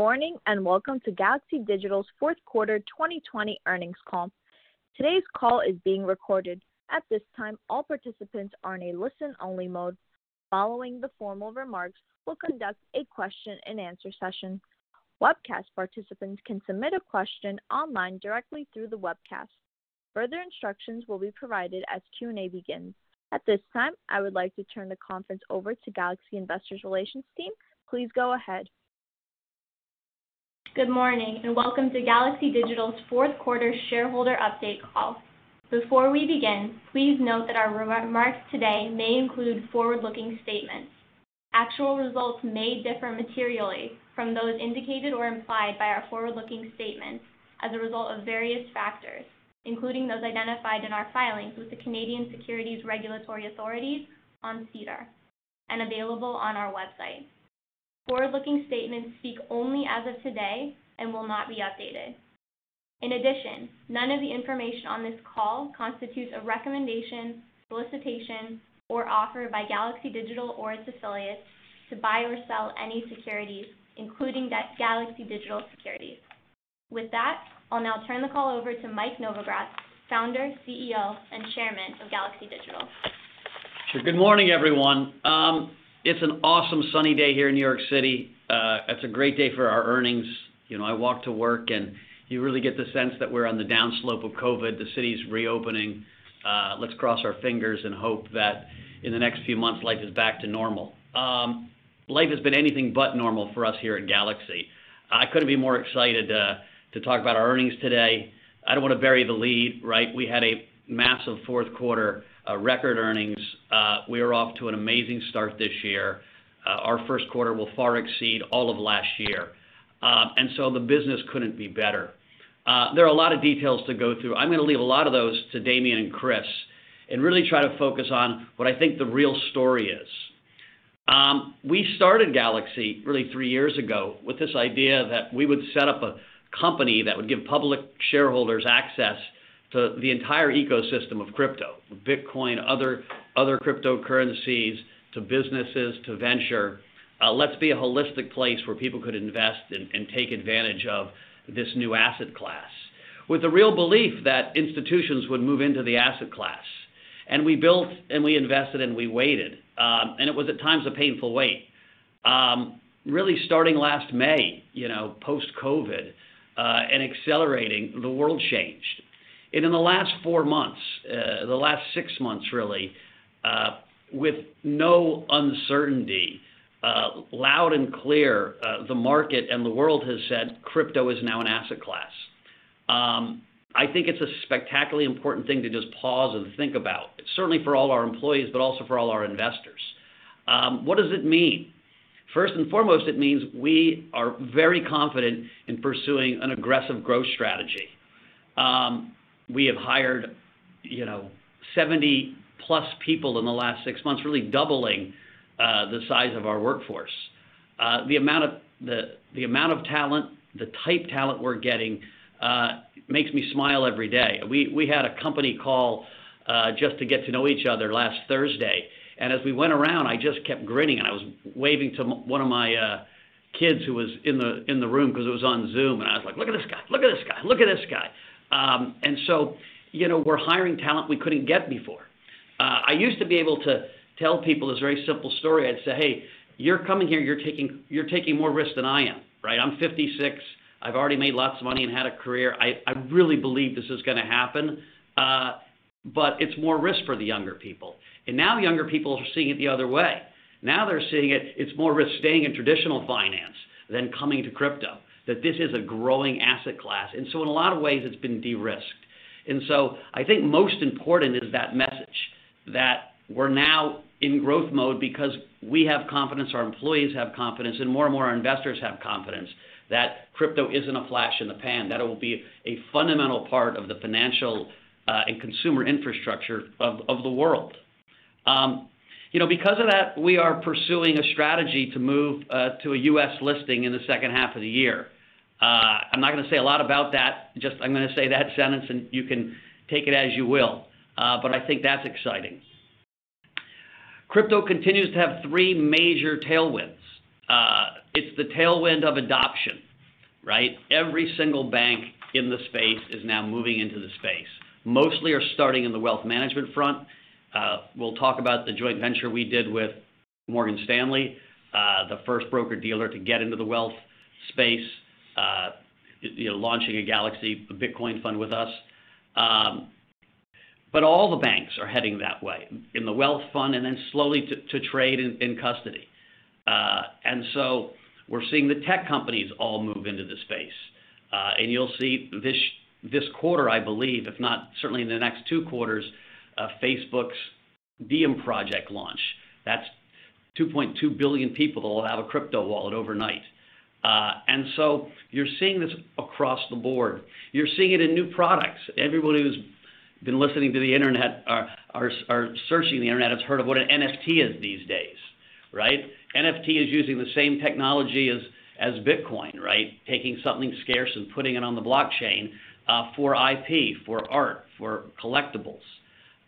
Morning and welcome to Galaxy Digital's fourth quarter 2020 earnings call. Today's call is being recorded. At this time, all participants are in a listen-only mode. Following the formal remarks, we'll conduct a question and answer session. Webcast participants can submit a question online directly through the webcast. Further instructions will be provided as Q&A begins. At this time, I would like to turn the conference over to Galaxy Investor Relations team. Please go ahead. Good morning, and welcome to Galaxy Digital's fourth quarter shareholder update call. Before we begin, please note that our remarks today may include forward-looking statements. Actual results may differ materially from those indicated or implied by our forward-looking statements as a result of various factors, including those identified in our filings with the Canadian Securities Regulatory Authorities on SEDAR and available on our website. Forward-looking statements speak only as of today and will not be updated. In addition, none of the information on this call constitutes a recommendation, solicitation, or offer by Galaxy Digital or its affiliates to buy or sell any securities, including Galaxy Digital securities. With that, I'll now turn the call over to Mike Novogratz, Founder, CEO, and Chairman of Galaxy Digital. Sure. Good morning, everyone. Um, It's an awesome sunny day here in New York City. Uh, it's a great day for our earnings. You know, I walk to work, and you really get the sense that we're on the downslope of COVID. The city's reopening. Uh, let's cross our fingers and hope that in the next few months, life is back to normal. Um, life has been anything but normal for us here at Galaxy. I couldn't be more excited uh, to talk about our earnings today. I don't want to bury the lead, right? We had a massive fourth quarter, Uh, record earnings. Uh, we are off to an amazing start this year. Uh, our first quarter will far exceed all of last year. Um and so the business couldn't be better. There are a lot of details to go through. I'm going to leave a lot of those to Damien and Chris and really try to focus on what I think the real story is. Um, we started Galaxy really three years ago with this idea that we would set up a company that would give public shareholders access the entire ecosystem of crypto, Bitcoin, other cryptocurrencies, to businesses, to venture. Uh, let's be a holistic place where people could invest and take advantage of this new asset class with the real belief that institutions would move into the asset class. And we built and we invested and we waited. Um and it was at times a painful wait. Um, really starting last May, you know, post-COVID, uh, and accelerating, the world changed. And in the last four months, uh, the last six months really, uh, with no uncertainty, uh, loud and clear, the market and the world has said crypto is now an asset class. Um, I think it's a spectacularly important thing to just pause and think about, certainly for all our employees, but also for all our investors. Um, what does it mean? First and foremost, it means we are very confident in pursuing an aggressive growth strategy. Um, We have hired you know, 70+ people in the last six months, really doubling uh, the size of our workforce. Uh, the amount of talent, the type talent we're getting, uh, makes me smile every day. We had a company call just to get to know each other last Thursday, and as we went around, I just kept grinning, and I was waving to one of my kids who was in the room because it was on Zoom, and I was like, "Look at this guy. Look at this guy. Look at this guy." Um, we're hiring talent we couldn't get before. Uh, I used to be able to tell people this very simple story. I'd say, "Hey, you're coming here, you're taking more risk than I am." Right? I'm 56. I've already made lots of money and had a career. I really believe this is going to happen. Uh, but it's more risk for the younger people. And now younger people are seeing it the other way. Now they're seeing it, it's more risk staying in traditional finance than coming to crypto, that this is a growing asset class. And so in a lot of ways, it's been de-risked. And so I think most important is that message, that we're now in growth mode because we have confidence, our employees have confidence, and more and more our investors have confidence that crypto isn't a flash in the pan, that it will be a fundamental part of the financial uh, and consumer infrastructure of the world. Um, You know, because of that, we are pursuing a strategy to move uh, to a U.S. listing in the second half of the year. Uh, I'm not gonna say a lot about that, just I'm gonna say that sentence, and you can take it as you will. Uh, but I think that's exciting. Crypto continues to have three major tailwinds. It's the tailwind of adoption, right? Every single bank in the space is now moving into the space. Mostly are starting in the wealth management front. We'll talk about the joint venture we did with Morgan Stanley, uh, the first broker-dealer to get into the wealth space, uh, know, launching a Galaxy Bitcoin fund with us. Um, but all the banks are heading that way, in the wealth fund and then slowly to trade in custody. Uh, and so we're seeing the tech companies all move into the space. And you'll see this quarter, I believe, if not certainly in the next two quarters, Uh, Facebook's Diem project launch. That's 2.2 billion people that will have a crypto wallet overnight. Uh, and so you're seeing this across the board. You're seeing it in new products. Everybody who's been listening to the internet or searching the internet has heard of what an NFT is these days, right? NFT is using the same technology as Bitcoin, right? Taking something scarce and putting it on the blockchain uh, for IP, for art, for collectibles.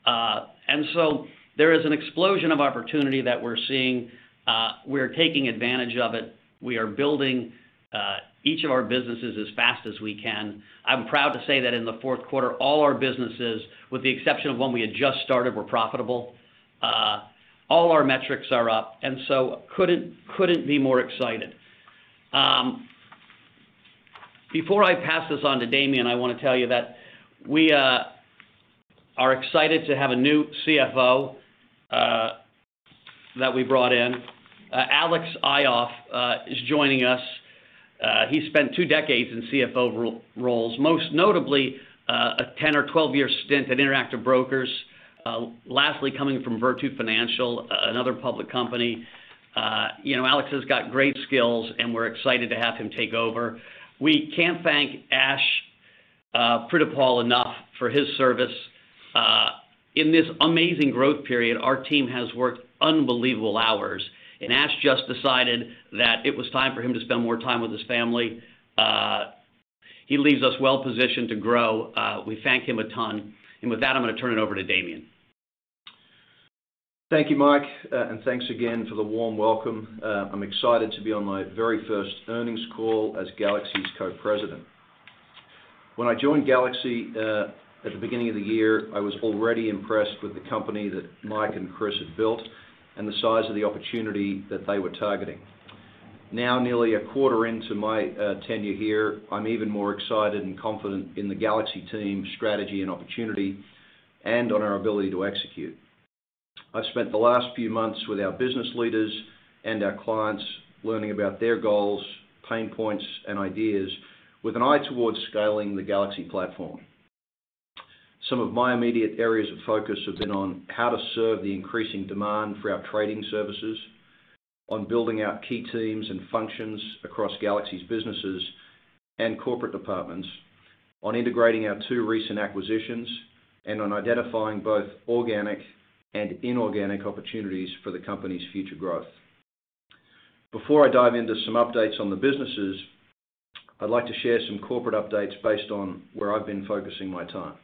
Uh, and so there is an explosion of opportunity that we're seeing. Uh, we're taking advantage of it. We are building uh, each of our businesses as fast as we can. I'm proud to say that in the fourth quarter, all our businesses, with the exception of one we had just started, were profitable. All our metrics are up, and so couldn't be more excited. Um, before I pass this on to Damien, I wanna tell you that we are excited to have a new CFO uh, that we brought in. Uh, Alex Ioffe uh, is joining us. He spent two decades in CFO roles, most notably a 10 or 12-year stint at Interactive Brokers, lastly coming from Virtu Financial, another public company. You know, Alex has got great skills, and we're excited to have him take over. We can't thank Ash Prithipaul enough for his service. Uh, in this amazing growth period, our team has worked unbelievable hours, and Ash just decided that it was time for him to spend more time with his family. Uh, he leaves us well-positioned to grow. Uh, we thank him a ton. And with that, I'm gonna turn it over to Damien. Thank you, Mike, and thanks again for the warm welcome. I'm excited to be on my very first earnings call as Galaxy's Co-President. When I joined Galaxy at the beginning of the year, I was already impressed with the company that Mike and Chris had built and the size of the opportunity that they were targeting. Now, nearly a quarter into my uh, tenure here, I'm even more excited and confident in the Galaxy team strategy and opportunity and on our ability to execute. I've spent the last few months with our business leaders and our clients learning about their goals, pain points, and ideas with an eye towards scaling the Galaxy platform. Some of my immediate areas of focus have been on how to serve the increasing demand for our trading services, on building out key teams and functions across Galaxy's businesses and corporate departments, on integrating our two recent acquisitions, and on identifying both organic and inorganic opportunities for the company's future growth. Before I dive into some updates on the businesses, I'd like to share some corporate updates based on where I've been focusing my time.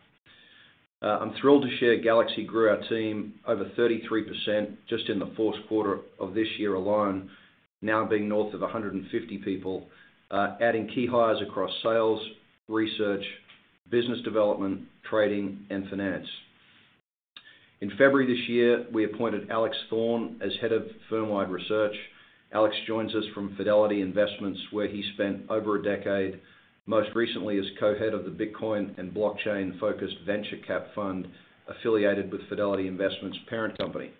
Uh, I'm thrilled to share Galaxy grew our team over 33% just in the fourth quarter of this year alone, now being north of 150 people, uh, adding key hires across sales, research, business development, trading, and finance. In February this year, we appointed Alex Thorn as head of firm-wide research. Alex joins us from Fidelity Investments, where he spent over a decade, most recently as co-head of the Bitcoin and blockchain-focused venture cap fund affiliated with Fidelity Investments' parent company.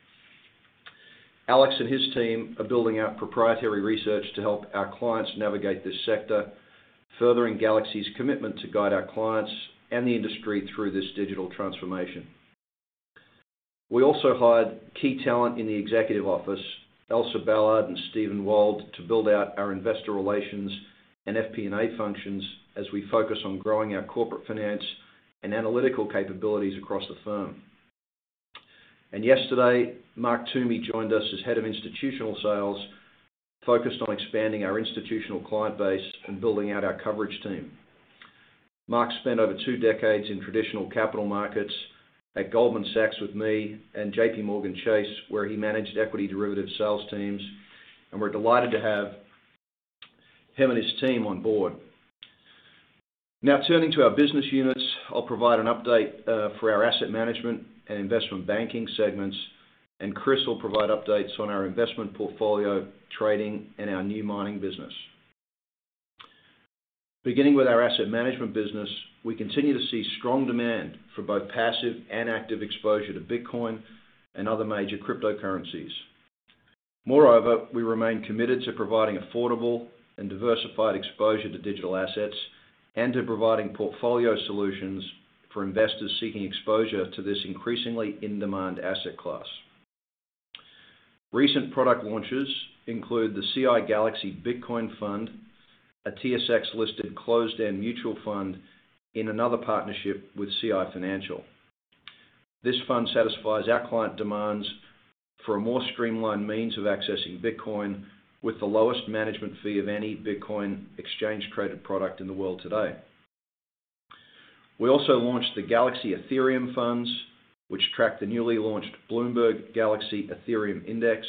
Alex and his team are building out proprietary research to help our clients navigate this sector, furthering Galaxy's commitment to guide our clients and the industry through this digital transformation. We also hired key talent in the executive office, Elsa Ballard and Stephen Wald, to build out our investor relations and FP&A functions as we focus on growing our corporate finance and analytical capabilities across the firm. And yesterday, Mark Toomey joined us as Head of Institutional Sales, focused on expanding our institutional client base and building out our coverage team. Mark spent over two decades in traditional capital markets at Goldman Sachs with me and JPMorgan Chase, where he managed equity derivative sales teams, and we're delighted to have him and his team on board. Now, turning to our business units, I'll provide an update uh, for our asset management and investment banking segments, and Chris will provide updates on our investment portfolio, trading, and our new mining business. Beginning with our asset management business, we continue to see strong demand for both passive and active exposure to Bitcoin and other major cryptocurrencies. Moreover, we remain committed to providing affordable and diversified exposure to digital assets and to providing portfolio solutions for investors seeking exposure to this increasingly in-demand asset class. Recent product launches include the CI Galaxy Bitcoin Fund, a TSX-listed closed-end mutual fund in another partnership with CI Financial. This fund satisfies our client demands for a more streamlined means of accessing Bitcoin with the lowest management fee of any Bitcoin exchange-traded product in the world today. We also launched the Galaxy Ethereum Funds, which track the newly launched Bloomberg Galaxy Ethereum Index.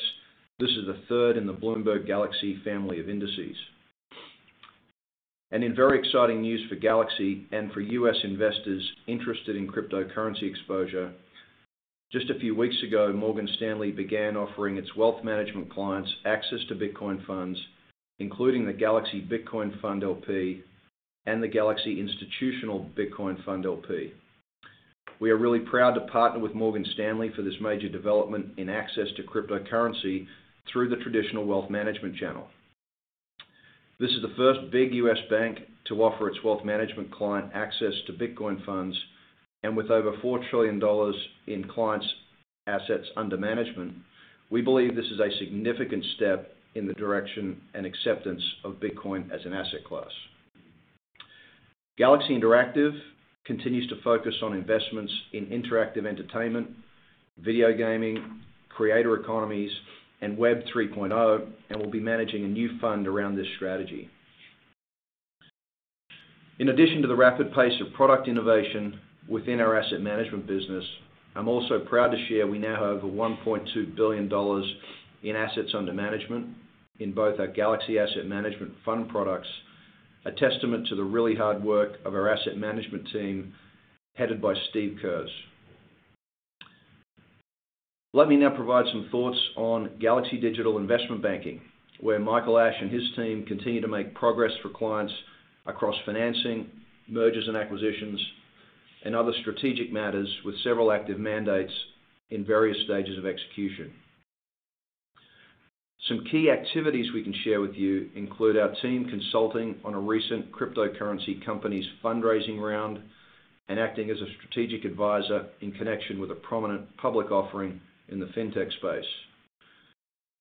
This is the third in the Bloomberg Galaxy family of indices. And in very exciting news for Galaxy and for U.S. investors interested in cryptocurrency exposure, just a few weeks ago, Morgan Stanley began offering its wealth management clients access to Bitcoin funds, including the Galaxy Bitcoin Fund LP and the Galaxy Institutional Bitcoin Fund LP. We are really proud to partner with Morgan Stanley for this major development in access to cryptocurrency through the traditional wealth management channel. This is the first big U.S. bank to offer its wealth management client access to Bitcoin funds, and with over $4 trillion in clients' assets under management, we believe this is a significant step in the direction and acceptance of Bitcoin as an asset class. Galaxy Interactive continues to focus on investments in interactive entertainment, video gaming, creator economies, and Web 3.0, and will be managing a new fund around this strategy. In addition to the rapid pace of product innovation within our asset management business, I'm also proud to share we now have over $1.2 billion in assets under management in both our Galaxy Asset Management Fund products, a testament to the really hard work of our asset management team headed by Steve Kurz. Let me now provide some thoughts on Galaxy Digital Investment Banking, where Michael Ashe and his team continue to make progress for clients across financing, mergers and acquisitions, and other strategic matters with several active mandates in various stages of execution. Some key activities we can share with you include our team consulting on a recent cryptocurrency company's fundraising round and acting as a strategic advisor in connection with a prominent public offering in the fintech space.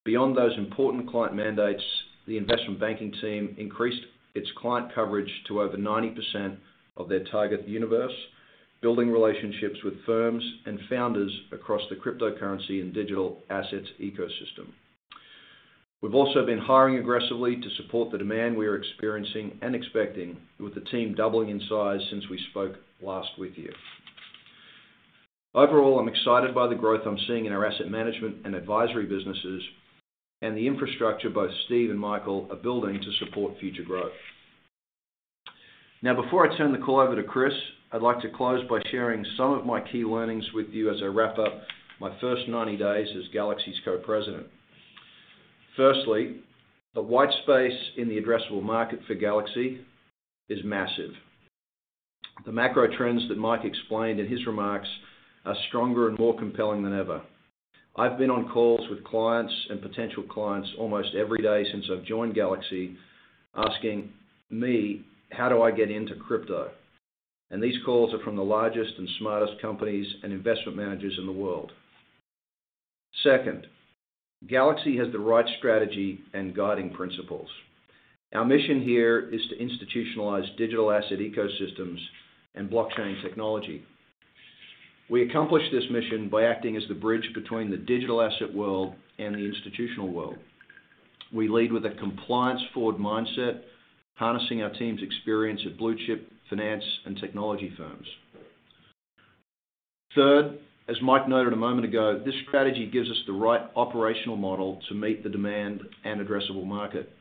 Beyond those important client mandates, the investment banking team increased its client coverage to over 90% of their target universe, building relationships with firms and founders across the cryptocurrency and digital assets ecosystem. We've also been hiring aggressively to support the demand we are experiencing and expecting, with the team doubling in size since we spoke last with you. Overall, I'm excited by the growth I'm seeing in our asset management and advisory businesses and the infrastructure both Steve and Michael are building to support future growth. Now, before I turn the call over to Chris, I'd like to close by sharing some of my key learnings with you as I wrap up my first 90 days as Galaxy's Co-President. Firstly, the white space in the addressable market for Galaxy is massive. The macro trends that Mike explained in his remarks are stronger and more compelling than ever. I've been on calls with clients and potential clients almost every day since I've joined Galaxy, asking me, "How do I get into crypto?" And these calls are from the largest and smartest companies and investment managers in the world. Second, Galaxy has the right strategy and guiding principles. Our mission here is to institutionalize digital asset ecosystems and blockchain technology. We accomplish this mission by acting as the bridge between the digital asset world and the institutional world. We lead with a compliance-forward mindset, harnessing our team's experience at blue-chip finance and technology firms. Third, as Mike noted a moment ago, this strategy gives us the right operational model to meet the demand and addressable market.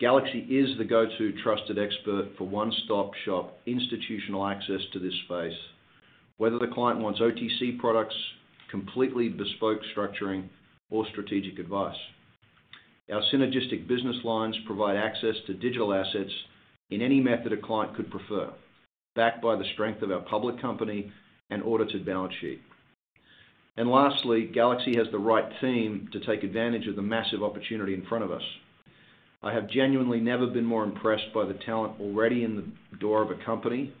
Galaxy is the go-to trusted expert for one-stop-shop institutional access to this space, whether the client wants OTC products, completely bespoke structuring, or strategic advice. Our synergistic business lines provide access to digital assets in any method a client could prefer, backed by the strength of our public company and audited balance sheet. And lastly, Galaxy has the right team to take advantage of the massive opportunity in front of us. I have genuinely never been more impressed by the talent already in the door of a company,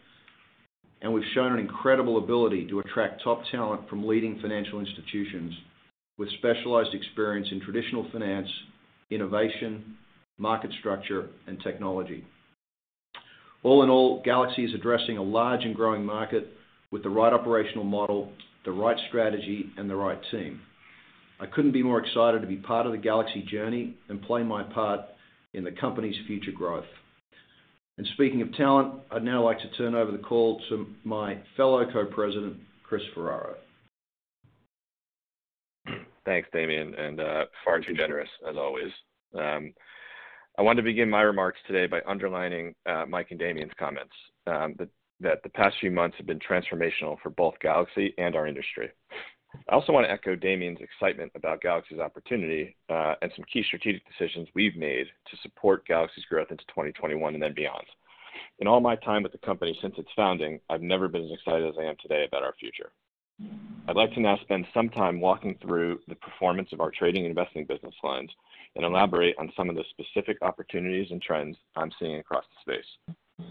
and we've shown an incredible ability to attract top talent from leading financial institutions with specialized experience in traditional finance, innovation, market structure, and technology. All in all, Galaxy is addressing a large and growing market with the right operational model, the right strategy, and the right team. I couldn't be more excited to be part of the Galaxy journey and play my part in the company's future growth. And speaking of talent, I'd now like to turn over the call to my fellow Co-President, Chris Ferraro. Thanks, Damien, and uh, far too generous as always. Um, I want to begin my remarks today by underlining uh, Mike and Damien's comments um, that the past few months have been transformational for both Galaxy and our industry. I also want to echo Damien's excitement about Galaxy's opportunity uh, and some key strategic decisions we've made to support Galaxy's growth into 2021 and then beyond. In all my time with the company since its founding, I've never been as excited as I am today about our future. I'd like to now spend some time walking through the performance of our trading and investing business lines and elaborate on some of the specific opportunities and trends I'm seeing across the space.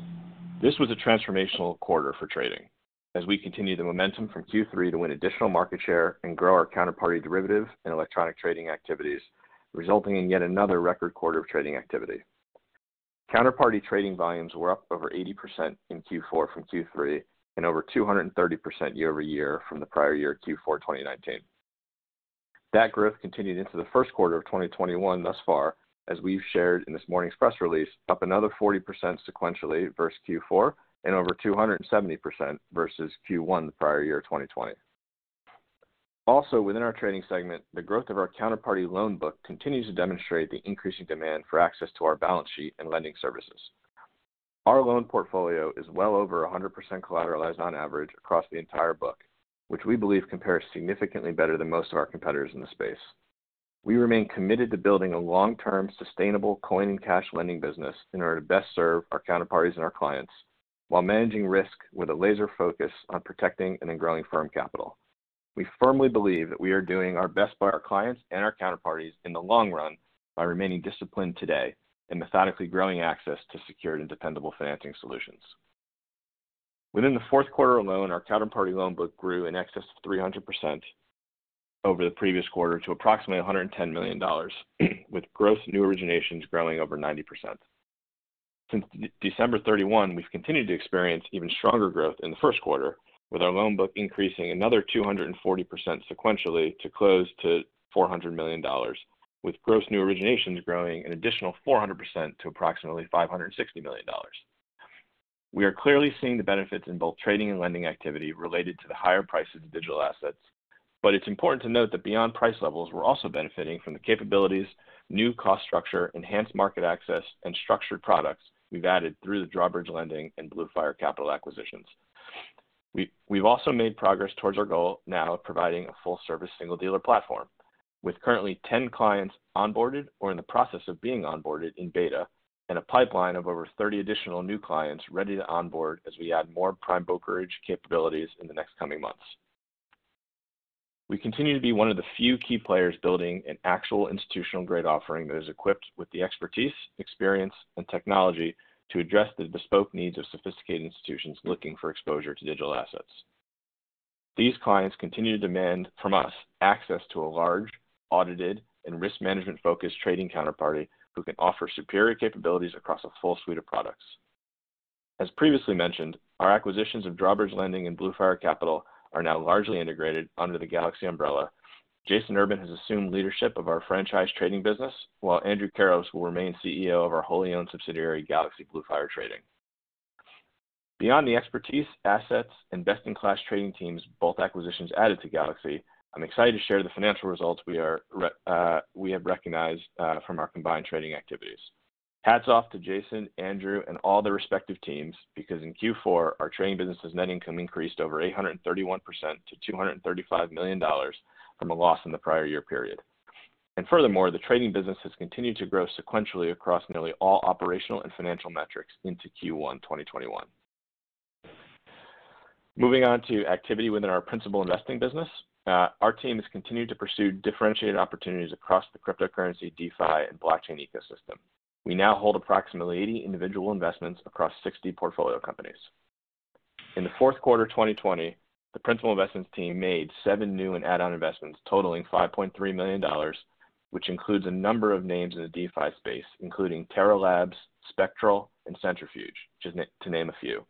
This was a transformational quarter for trading as we continue the momentum from Q3 to win additional market share and grow our counterparty derivative and electronic trading activities, resulting in yet another record quarter of trading activity. Counterparty trading volumes were up over 80% in Q4 from Q3 and over 230% year-over-year from the prior year, Q4 2019. That growth continued into the first quarter of 2021 thus far, as we've shared in this morning's press release, up another 40% sequentially versus Q4 and over 270% versus Q1 the prior year, 2020. Also, within our trading segment, the growth of our counterparty loan book continues to demonstrate the increasing demand for access to our balance sheet and lending services. Our loan portfolio is well over 100% collateralized on average across the entire book, which we believe compares significantly better than most of our competitors in the space. We remain committed to building a long-term, sustainable coin and cash lending business in order to best serve our counterparties and our clients while managing risk with a laser focus on protecting and then growing firm capital. We firmly believe that we are doing our best by our clients and our counterparties in the long run by remaining disciplined today and methodically growing access to secured and dependable financing solutions. Within the fourth quarter alone, our counterparty loan book grew in excess of 300% over the previous quarter to approximately $110 million, with gross new originations growing over 90%. Since December 31, we've continued to experience even stronger growth in the first quarter, with our loan book increasing another 240% sequentially to close to $400 million, with gross new originations growing an additional 400% to approximately $560 million. We are clearly seeing the benefits in both trading and lending activity related to the higher prices of digital assets. But it's important to note that beyond price levels, we're also benefiting from the capabilities, new cost structure, enhanced market access, and structured products we've added through the Drawbridge Lending and Blue Fire Capital acquisitions. We've also made progress towards our goal now of providing a full-service single dealer platform, with currently 10 clients onboarded or in the process of being onboarded in beta, and a pipeline of over 30 additional new clients ready to onboard as we add more prime brokerage capabilities in the next coming months. We continue to be one of the few key players building an actual institutional-grade offering that is equipped with the expertise, experience, and technology to address the bespoke needs of sophisticated institutions looking for exposure to digital assets. These clients continue to demand from us access to a large, audited, and risk management-focused trading counterparty who can offer superior capabilities across a full suite of products. As previously mentioned, our acquisitions of Drawbridge Lending and Blue Fire Capital are now largely integrated under the Galaxy umbrella. Jason Urban has assumed leadership of our franchise trading business, while Andrew Karos will remain CEO of our wholly owned subsidiary, Galaxy Blue Fire Trading. Beyond the expertise, assets, and best-in-class trading teams both acquisitions added to Galaxy, I'm excited to share the financial results we uh, have recognized uh, from our combined trading activities. Hats off to Jason, Andrew, and all their respective teams, because in Q4, our trading business's net income increased over 831% to $235 million from a loss in the prior year period. And furthermore, the trading business has continued to grow sequentially across nearly all operational and financial metrics into Q1 2021. Moving on to activity within our principal investing business. Uh, our team has continued to pursue differentiated opportunities across the cryptocurrency, DeFi, and blockchain ecosystem. We now hold approximately 80 individual investments across 60 portfolio companies. In the fourth quarter 2020, the principal investments team made seven new and add-on investments totaling $5.3 million, which includes a number of names in the DeFi space, including Terra Labs, Spectral, and Centrifuge, just to name a few.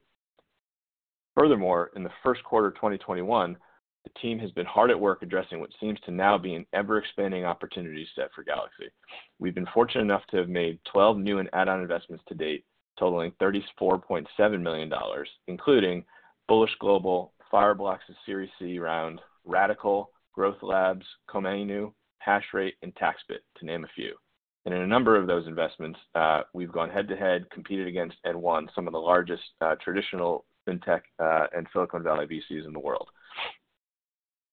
Furthermore, in the first quarter 2021, the team has been hard at work addressing what seems to now be an ever-expanding opportunity set for Galaxy. We've been fortunate enough to have made 12 new and add-on investments to date, totaling $34.7 million, including Bullish Global, Fireblocks' Series C round, Radicle, Growth Labs, Komainu, Hashrate, and TaxBit, to name a few. And in a number of those investments, uh, we've gone head-to-head, competed against, and won some of the largest uh, traditional fintech uh, and Silicon Valley VCs in the world.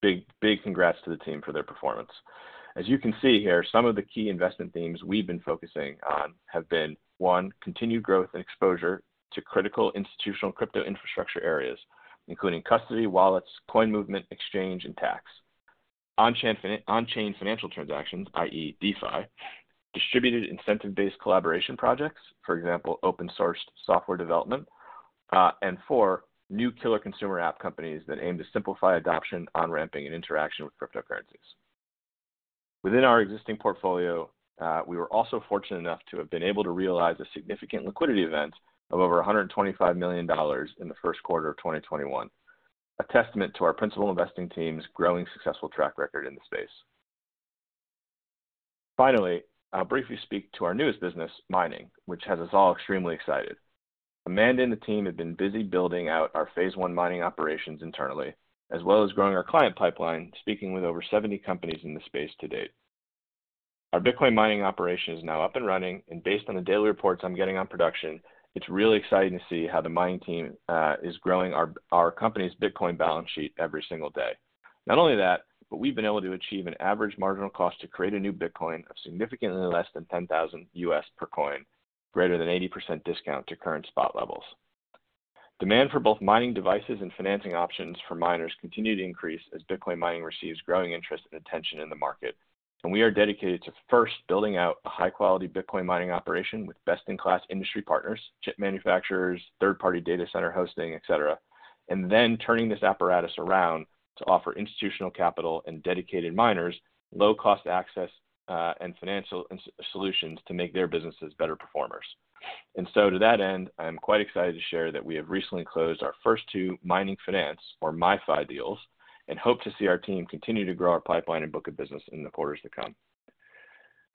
Big big congrats to the team for their performance. As you can see here, some of the key investment themes we've been focusing on have been, one, continued growth and exposure to critical institutional crypto infrastructure areas, including custody, wallets, coin movement, exchange, and tax. On-chain financial transactions, i.e., DeFi. Distributed incentive-based collaboration projects, for example, open-sourced software development. Uh, and Four, new killer consumer app companies that aim to simplify adoption, on-ramping, and interaction with cryptocurrencies. Within our existing portfolio, uh, we were also fortunate enough to have been able to realize a significant liquidity event of over $125 million in the first quarter of 2021, a testament to our principal investing team's growing successful track record in the space. Finally, I'll briefly speak to our newest business, mining, which has us all extremely excited. Amanda and the team have been busy building out our phase one mining operations internally, as well as growing our client pipeline, speaking with over 70 companies in the space to date. Our Bitcoin mining operation is now up and running, and based on the daily reports I'm getting on production, it's really exciting to see how the mining team uh, is growing our company's Bitcoin balance sheet every single day. Not only that, but we've been able to achieve an average marginal cost to create a new Bitcoin of significantly less than 10,000 US per coin, greater than 80% discount to current spot levels. Demand for both mining devices and financing options for miners continue to increase as Bitcoin mining receives growing interest and attention in the market. And we are dedicated to first building out a high-quality Bitcoin mining operation with best-in-class industry partners, chip manufacturers, third-party data center hosting, et cetera, and then turning this apparatus around to offer institutional capital and dedicated miners low-cost access Uh, and financial solutions to make their businesses better performers. And so, to that end, I am quite excited to share that we have recently closed our first two mining finance, or MiFi deals, and hope to see our team continue to grow our pipeline and book of business in the quarters to come.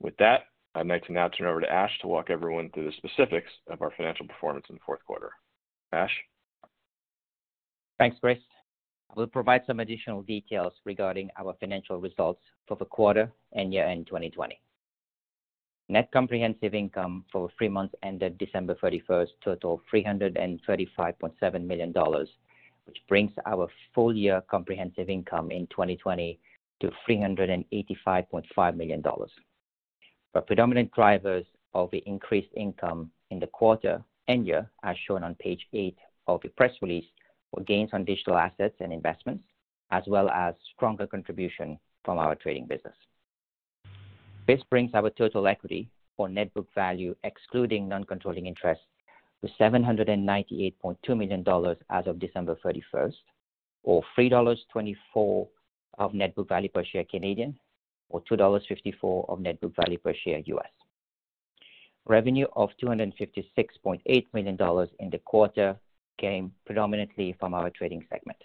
With that, I'd like to now turn over to Ash to walk everyone through the specifics of our financial performance in the fourth quarter. Ash? Thanks, Chris. I will provide some additional details regarding our financial results for the quarter and year-end 2020. Net comprehensive income for three months ended December 31st totaled $335.7 million, which brings our full-year comprehensive income in 2020 to $385.5 million. The predominant drivers of the increased income in the quarter and year, as shown on page eight of the press release, gains on digital assets and investments, as well as stronger contribution from our trading business. This brings our total equity or net book value, excluding non-controlling interest, to $798.2 million as of December 31st, or 3.24 dollars of net book value per share Canadian, or $2.54 of net book value per share US. Revenue of $256.8 million in the quarter came predominantly from our trading segment.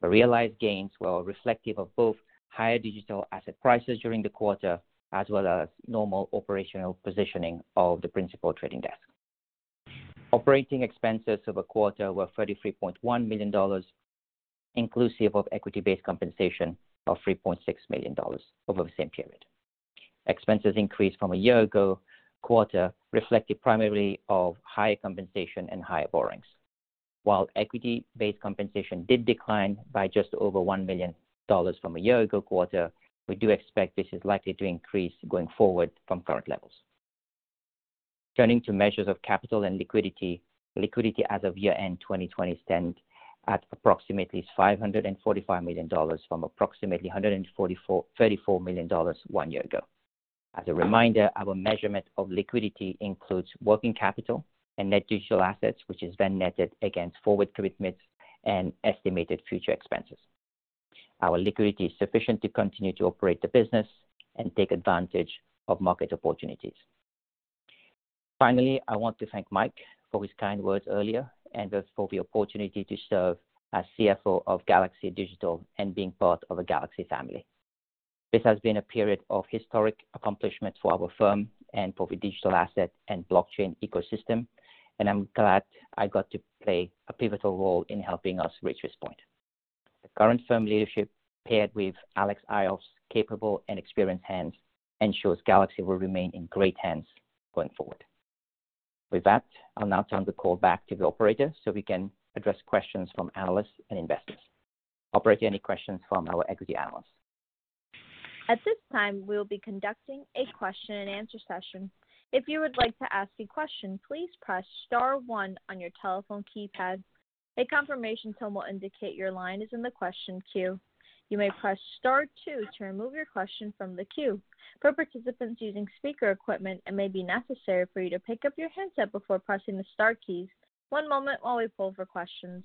The realized gains were reflective of both higher digital asset prices during the quarter, as well as normal operational positioning of the principal trading desk. Operating expenses for the quarter were $33.1 million, inclusive of equity-based compensation of $3.6 million over the same period. Expenses increased from a year ago quarter, reflective primarily of higher compensation and higher borrowings. While equity-based compensation did decline by just over $1 million from a year ago quarter, we do expect this is likely to increase going forward from current levels. Turning to measures of capital and liquidity. Liquidity as of year-end 2020 stands at approximately $545 million from approximately $134 million one year ago. As a reminder, our measurement of liquidity includes working capital and net digital assets, which is then netted against forward commitments and estimated future expenses. Our liquidity is sufficient to continue to operate the business and take advantage of market opportunities. Finally, I want to thank Mike for his kind words earlier and for the opportunity to serve as CFO of Galaxy Digital and being part of the Galaxy family. This has been a period of historic accomplishment for our firm and for the digital asset and blockchain ecosystem, and I'm glad I got to play a pivotal role in helping us reach this point. The current firm leadership, paired with Alex Ioffe's capable and experienced hands, ensures Galaxy will remain in great hands going forward. With that, I'll now turn the call back to the operator so we can address questions from analysts and investors. Operator, any questions from our equity analysts? At this time, we will be conducting a question and answer session. If you would like to ask a question, please press star one on your telephone keypad. A confirmation tone will indicate your line is in the question queue. You may press star two to remove your question from the queue. For participants using speaker equipment, it may be necessary for you to pick up your handset before pressing the star keys. One moment while we pull for questions.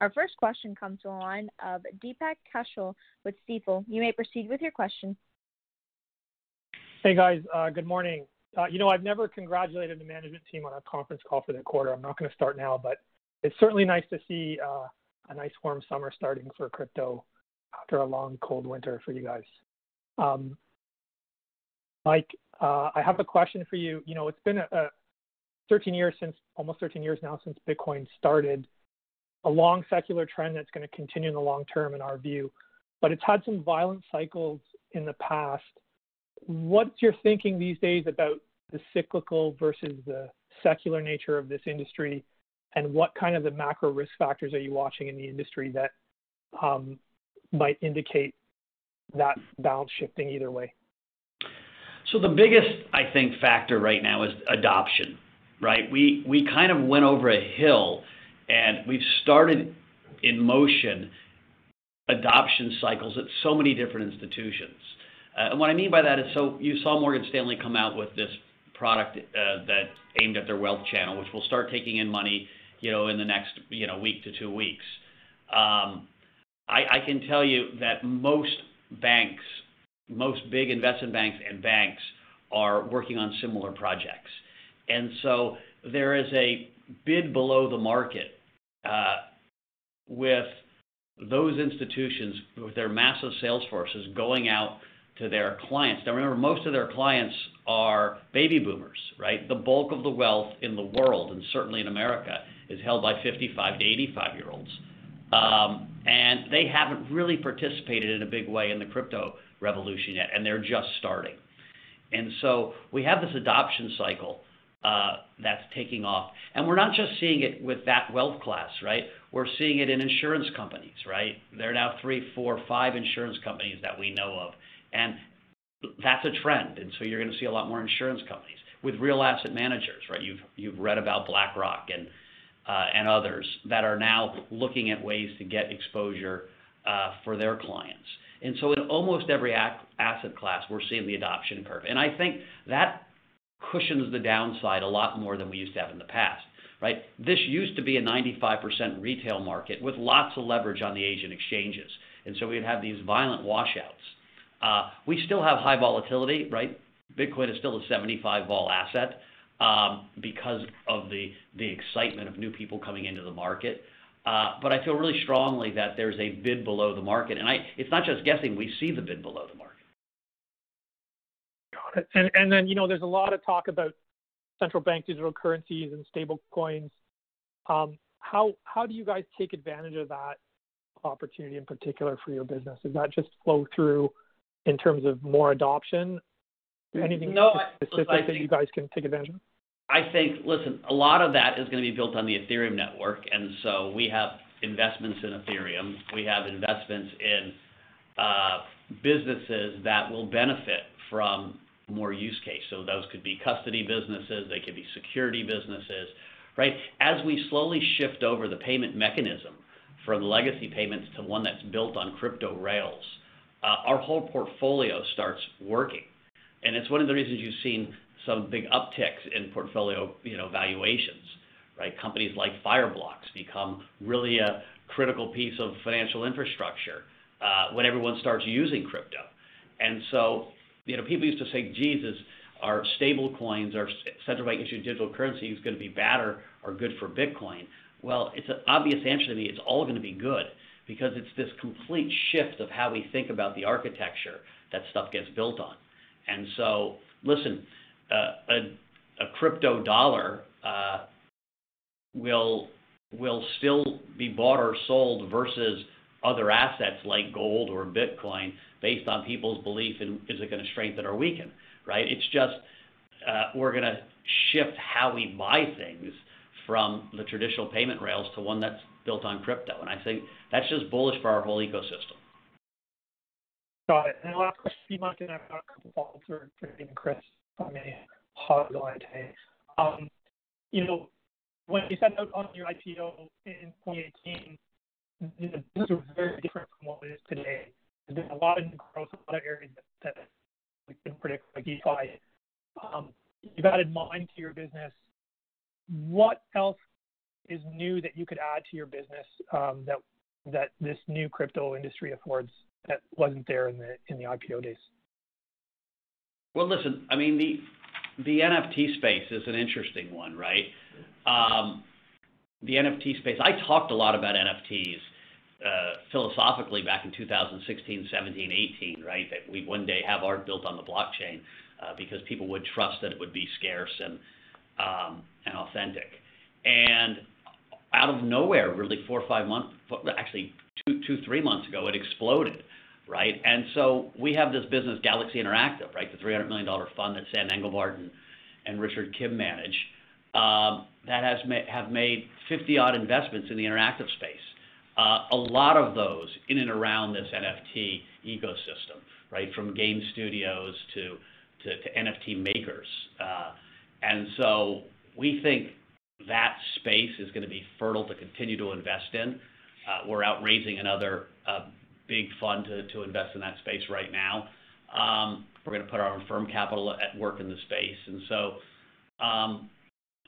Our first question comes to the line of Deepak Kaushal with Stifel. You may proceed with your question. Hey, guys. Uh, good morning. Uh, you know, I've never congratulated the management team on a conference call for the quarter. I'm not gonna start now, but it's certainly nice to see uh, a nice warm summer starting for crypto after a long, cold winter for you guys. Um, Mike, I have a question for you. You know, it's been a thirteen years since, almost 13 years now since Bitcoin started. A long secular trend that's gonna continue in the long term in our view, but it's had some violent cycles in the past. What's your thinking these days about the cyclical versus the secular nature of this industry, and what kind of the macro risk factors are you watching in the industry that um, might indicate that balance shifting either way? So the biggest, I think, factor right now is adoption, right? We kind of went over a hill, and we've started in motion adoption cycles at so many different institutions. Uh, and what I mean by that is, so you saw Morgan Stanley come out with this product uh, that aimed at their wealth channel, which will start taking in money, you know, in the next, you know, week to two weeks. Um, I can tell you that most banks, most big investment banks and banks are working on similar projects. And so there is a bid below the market Uh, with those institutions with their massive sales forces going out to their clients. Now remember, most of their clients are baby boomers, right? The bulk of the wealth in the world, and certainly in America, is held by 55 to 85-year-olds. Um, and they haven't really participated in a big way in the crypto revolution yet, and they're just starting. And so we have this adoption cycle that's taking off. And we're not just seeing it with that wealth class, right? We're seeing it in insurance companies, right? There are now three, four, five insurance companies that we know of, and that's a trend. And so you're going to see a lot more insurance companies with real asset managers, right? You've you've read about BlackRock and uh, and others that are now looking at ways to get exposure uh, for their clients. And so in almost every asset class, we're seeing the adoption curve. And I think that cushions the downside a lot more than we used to have in the past, right? This used to be a 95% retail market with lots of leverage on the Asian exchanges. And so we'd have these violent washouts. Uh, we still have high volatility, right? Bitcoin is still a 75 vol asset um, because of the, the excitement of new people coming into the market. Uh, but I feel really strongly that there's a bid below the market. And I, it's not just guessing, we see the bid below the market. And, and then, you know, there's a lot of talk about central bank digital currencies and stable coins. Um, how, how do you guys take advantage of that opportunity in particular for your business? Does that just flow through in terms of more adoption? Anything no, specific I, think, that you guys can take advantage of? I think, listen, a lot of that is going to be built on the Ethereum network, and so we have investments in Ethereum. We have investments in uh, businesses that will benefit from more use case. So those could be custody businesses, they could be security businesses, right? As we slowly shift over the payment mechanism from legacy payments to one that's built on crypto rails, uh, our whole portfolio starts working. And it's one of the reasons you've seen some big upticks in portfolio, you know, valuations, right? Companies like Fireblocks become really a critical piece of financial infrastructure uh, when everyone starts using crypto. And so, you know, people used to say, Jesus, are stable coins, are central bank issued digital currency is going to be bad or, or good for Bitcoin? Well, it's an obvious answer to me. It's all going to be good because it's this complete shift of how we think about the architecture that stuff gets built on. And so, listen, uh, a, a crypto dollar uh, will will still be bought or sold versus other assets like gold or Bitcoin based on people's belief in is it going to strengthen or weaken, right? It's just uh, we're going to shift how we buy things from the traditional payment rails to one that's built on crypto. And I think that's just bullish for our whole ecosystem. Got it. And the last question, you might have a couple follow-ups for, for Chris, if I may hog the line today. Um, you know, when you set out on your IPO in 2018, the business was very different from what it is today. There's been a lot of new growth, a lot of areas that, that we couldn't predict, like DeFi. Um, you've added mine to your business. What else is new that you could add to your business um, that that this new crypto industry affords that wasn't there in the in the IPO days? Well, listen, I mean the the NFT space is an interesting one, right? Um, the NFT space. I talked a lot about NFTs uh, philosophically back in 2016, 17, 18, right? That we'd one day have art built on the blockchain uh, because people would trust that it would be scarce and um, and authentic. And out of nowhere, really four or five months, actually two, two, three months ago, it exploded, right? And so we have this business, Galaxy Interactive, right? The $300 million fund that Sam Englebardt and, and Richard Kim manage, um, that have made 50 odd investments in the interactive space. Uh, a lot of those in and around this NFT ecosystem, right? From game studios to, NFT makers. Uh, and so we think that space is going to be fertile to continue to invest in. Uh, we're out raising another big fund to, invest in that space right now. Um, we're going to put our own firm capital at work in the space, and so um,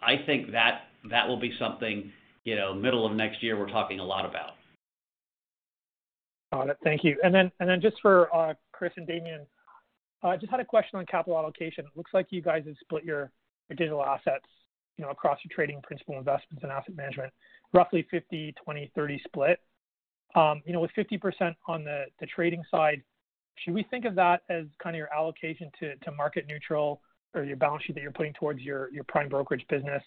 I think that that will be something you know middle of next year we're talking a lot about. Got it. Thank you. And then and then just for uh, Chris and Damien, I uh, just had a question on capital allocation. It looks like you guys have split your, digital assets you know, across your trading principal investments and asset management, roughly 50, 20, 30 split. Um, you know, with 50% on the, the trading side, should we think of that as kind of your allocation to market neutral or your balance sheet that you're putting towards your, your prime brokerage business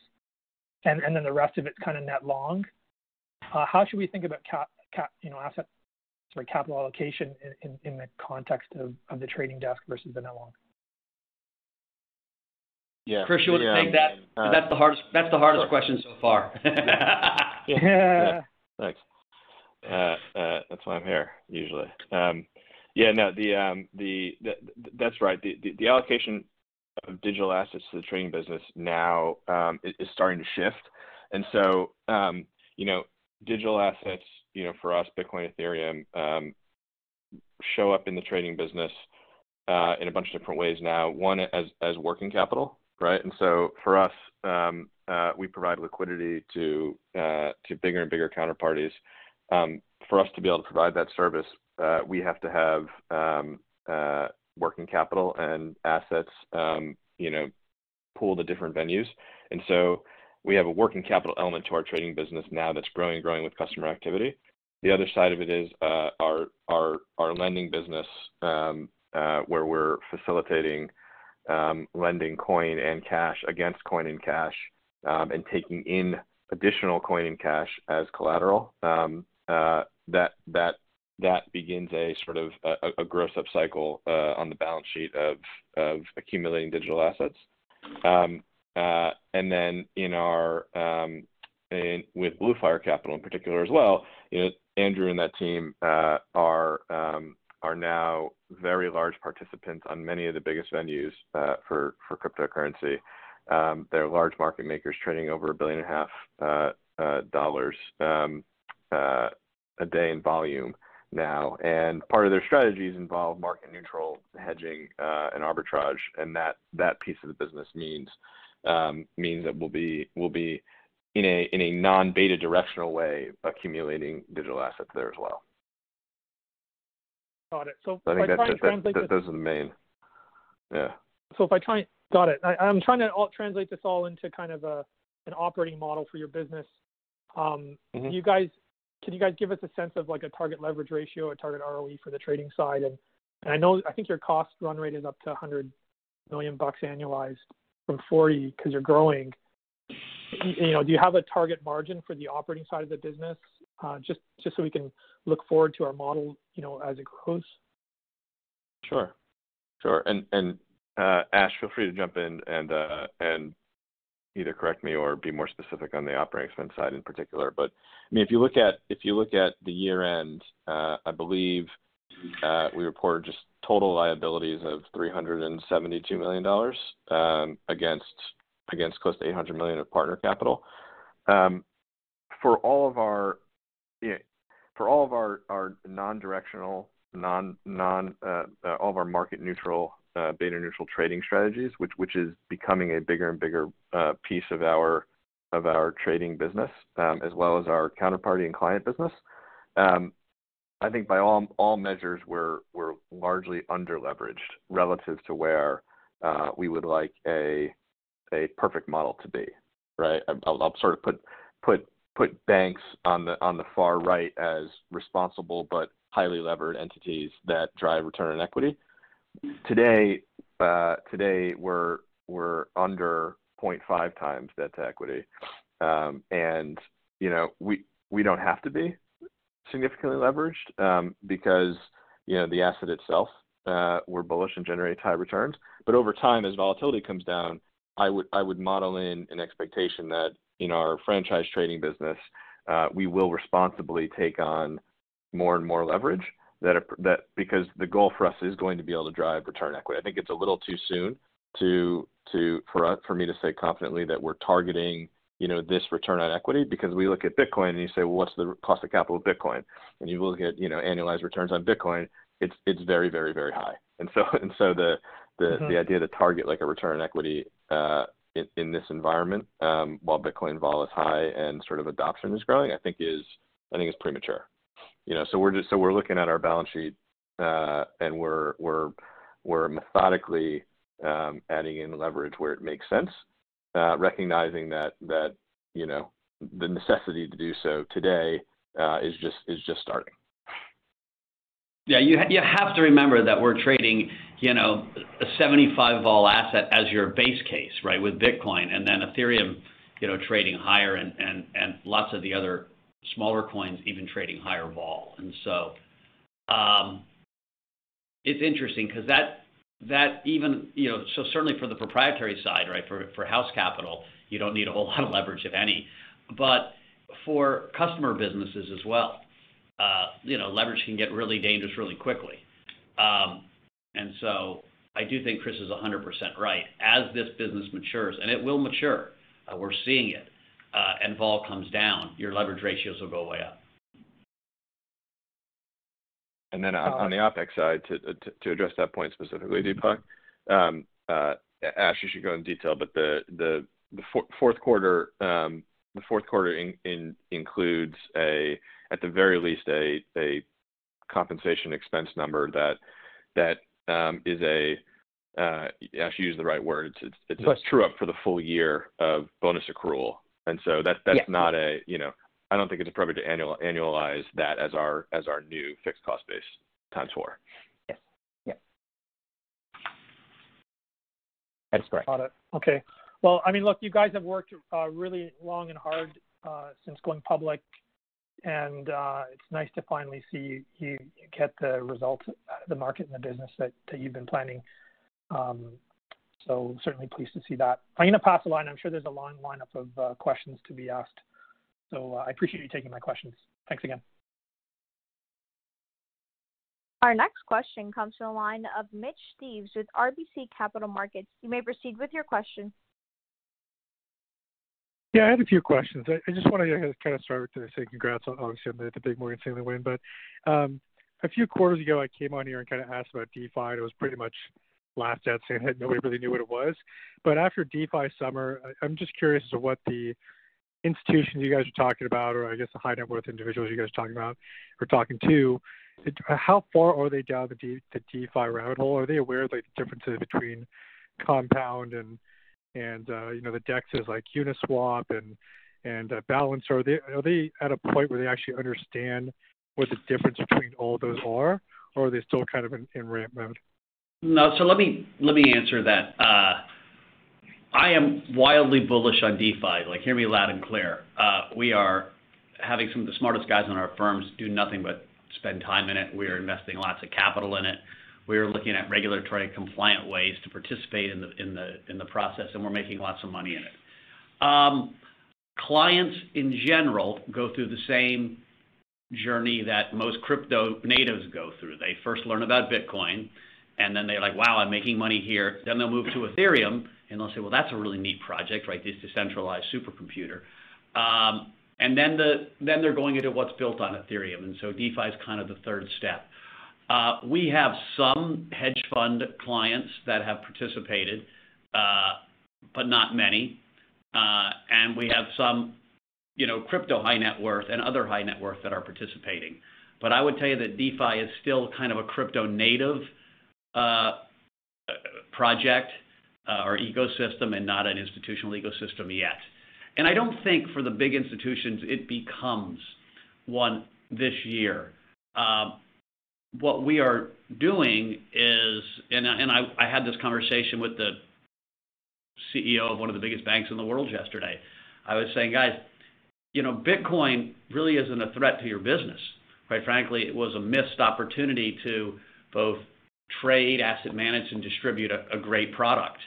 and, and then the rest of it's kind of net long? Uh, how should we think about cap, cap, you know, asset, sorry, capital allocation in, in, in the context of, of the trading desk versus the net long? Yeah. Chris, you want to Yeah, take that? uh, that's the hardest. That's the hardest question so far. Yeah. Thanks. Uh, uh, that's why I'm here usually. Um, yeah, no, the, um, the, the that's right. The, the, the allocation of digital assets to the trading business now um, is, starting to shift, and so um, you know, digital assets, you know, for us, Bitcoin, Ethereum, um, show up in the trading business uh, in a bunch of different ways now. One as as working capital, right? And so for us, uh, we provide liquidity to uh, to bigger and bigger counterparties. For us to be able to provide that service, we have to have working capital and assets, um, you know, pooled at different venues. And so we have a working capital element to our trading business now that's growing and growing with customer activity. The other side of it is uh, our lending business, um, uh, where we're facilitating um, lending coin and cash against coin and cash, and taking in additional coin and cash as collateral. Uh, that that begins a sort of a, a gross up cycle uh, on the balance sheet of of accumulating digital assets. Um, uh, and then in our um, with Blue Fire Capital in particular as well, you know, Andrew and that team uh, are um, are now very large participants on many of the biggest venues for for cryptocurrency. They're large market makers trading over a billion and a half dollars a day in volume now, and part of their strategies involve market neutral hedging uh, and arbitrage, and that that piece of the business means um, means that we'll be we'll be in a in a non beta directional way accumulating digital assets there as well. Got it. So I if think I that, that, translate that this, those are the main. Yeah. so if I try, got it. I, I'm trying to all, translate this all into kind of a an operating model for your business. Um, Mhm. You guys, can you guys give us a sense of like a target leverage ratio, a target ROE for the trading side? And, I know I think your cost run rate is up to 100 million bucks annualized from 40 because you're growing. You, you know, do you have a target margin for the operating side of the business? Uh, just just so we can look forward to our model, you know, as it grows. Sure, sure. And and uh, Ash, feel free to jump in and uh, and either correct me or be more specific on the operating expense side in particular. But I mean, if you look at if you look at the year end, uh, I believe uh, we reported just total liabilities of three hundred and seventy two million dollars um, against against close to 800 million of partner capital. Um, for all of our for all of our, our non-directional, non non uh, uh, all of our market neutral, uh, beta neutral trading strategies, which which is becoming a bigger and bigger uh, piece of our of our trading business, um, as well as our counterparty and client business. Um, I think by all all measures, we're we're largely under leveraged relative to where uh, we would like a a perfect model to be. Right? I'll, I'll sort of put put put banks on the on the far right as responsible but highly levered entities that drive return on equity. Today, uh, today we're we're under 0.5 times debt to equity, um, and you know we we don't have to be significantly leveraged um, because you know the asset itself uh, we're bullish and generates high returns. But over time, as volatility comes down, I would I would model in an expectation that in our franchise trading business, uh, we will responsibly take on more and more leverage. That that because the goal for us is going to be able to drive return equity. I think it's a little too soon to to for us, for me to say confidently that we're targeting you know this return on equity because we look at Bitcoin and you say, well, what's the cost of capital of Bitcoin? And you look at you know annualized returns on Bitcoin, it's it's very very very high. And so and so the the Mhm. the idea to target like a return on equity uh, in, in this environment um, while Bitcoin vol is high and sort of adoption is growing, I think is I think is premature. You know, so we're just so we're looking at our balance sheet uh, and we're we're we're methodically um, adding in leverage where it makes sense, uh, recognizing that that you know the necessity to do so today uh, is just is just starting. Yeah, you ha- you have to remember that we're trading, you know, a 75 vol asset as your base case, right, with Bitcoin, and then Ethereum, you know, trading higher, and and and lots of the other smaller coins even trading higher vol, and so, um, it's interesting because that that even, you know, so certainly for the proprietary side, right, for house capital, you don't need a whole lot of leverage, if any. But for customer businesses as well, uh, you know, leverage can get really dangerous really quickly. Um, and so I do think Chris is 100% right. As this business matures, and it will mature, uh, we're seeing it, Uh, and vol comes down, your leverage ratios will go way up. And then on the OpEx side, to address that point specifically, Deepak, um, uh, Ash, you should go in detail, but the fourth quarter um, includes, at the very least, a compensation expense number that um, is a, uh, Ash, you used the right word. It's a true up for the full year of bonus accrual. And so that's not a, you know, I don't think it's appropriate to annual, annualize that as our as our new fixed cost base times four. Yes. Yeah. That is correct. Got it. Okay. Well, I mean, look, you guys have worked uh, really long and hard uh, since going public, and uh, it's nice to finally see you get the results out of the market and the business that you've been planning. Um, So certainly pleased to see that. I'm going to pass the line. I'm sure there's a long lineup of uh, questions to be asked. So uh, I appreciate you taking my questions. Thanks again. Our next question comes from the line of Mitch Steves with RBC Capital Markets. You may proceed with your question. Yeah, I had a few questions. I just want to kind of start with saying congrats, obviously, on the big Morgan Stanley win. But um, a few quarters ago, I came on here and kind of asked about DeFi, and it was pretty much laughed at, saying that nobody really knew what it was. But after DeFi Summer, I'm just curious as to what the institutions you guys are talking about, or I guess the high net worth individuals you guys are talking about or talking to, how far are they down the DeFi rabbit hole? Are they aware of like the differences between Compound and, and uh, you know, the DEXs like Uniswap and and uh, Balancer? Are they at a point where they actually understand what the difference between all those are, or are they still kind of in ramp mode? No. So let me answer that. Uh, I am wildly bullish on DeFi. Like, hear me loud and clear. Uh, we are having some of the smartest guys in our firms do nothing but spend time in it. We are investing lots of capital in it. We are looking at regulatory compliant ways to participate in the process, and we're making lots of money in it. Um, clients, in general, go through the same journey that most crypto natives go through. They first learn about Bitcoin, and then they're like, "Wow, I'm making money here." Then they'll move to Ethereum, and they'll say, "Well, that's a really neat project, right? This decentralized supercomputer." Um, and then the, then they're going into what's built on Ethereum, and so DeFi is kind of the third step. Uh, we have some hedge fund clients that have participated, uh, but not many. Uh, and we have some, you know, crypto high net worth and other high net worth that are participating. But I would tell you that DeFi is still kind of a crypto native Uh, project uh, or ecosystem and not an institutional ecosystem yet. And I don't think for the big institutions, it becomes one this year. Um, what we are doing is, and I had this conversation with the CEO of one of the biggest banks in the world yesterday. I was saying, "Guys, you know, Bitcoin really isn't a threat to your business. Quite frankly, it was a missed opportunity to both trade, asset manage, and distribute a great product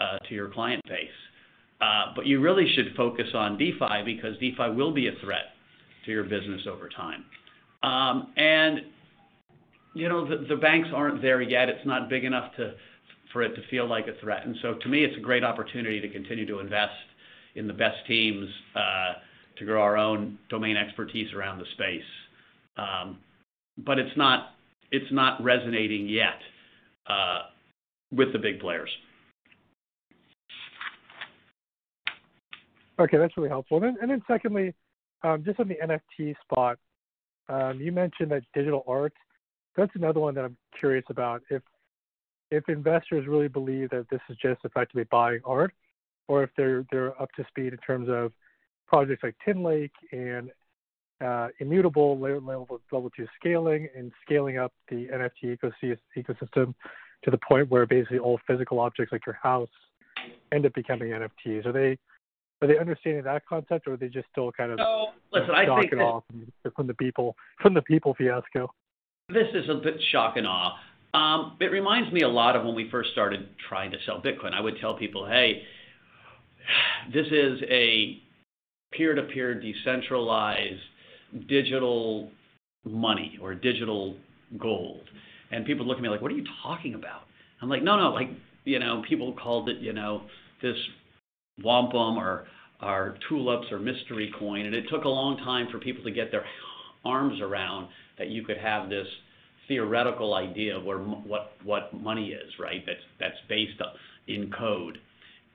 uh, to your client base. Uh, but you really should focus on DeFi because DeFi will be a threat to your business over time." Um, and, you know, the banks aren't there yet. It's not big enough for it to feel like a threat. And so to me, it's a great opportunity to continue to invest in the best teams uh, to grow our own domain expertise around the space. Um, but it's not resonating yet uh, with the big players. Okay, that's really helpful. And then secondly, um, just on the NFT spot, um, you mentioned that digital art. That's another one that I'm curious about. If investors really believe that this is just effectively buying art, or if they're up to speed in terms of projects like Tinlake and Immutable level level two scaling and scaling up the NFT ecosystem to the point where basically all physical objects like your house end up becoming NFTs. Are they are they understanding that concept, or are they just still kind of- No. Listen, I think- Shocking off from the Beeple fiasco? This is a bit shock and awe. Um, it reminds me a lot of when we first started trying to sell Bitcoin. I would tell people, hey, this is a peer-to-peer decentralized digital money or digital gold. And people look at me like, what are you talking about? I'm like, no, no, like, you know, people called it, you know, this wampum or, tulips or mystery coin. And it took a long time for people to get their arms around that you could have this theoretical idea of where what what money is, right? That's that's based in code.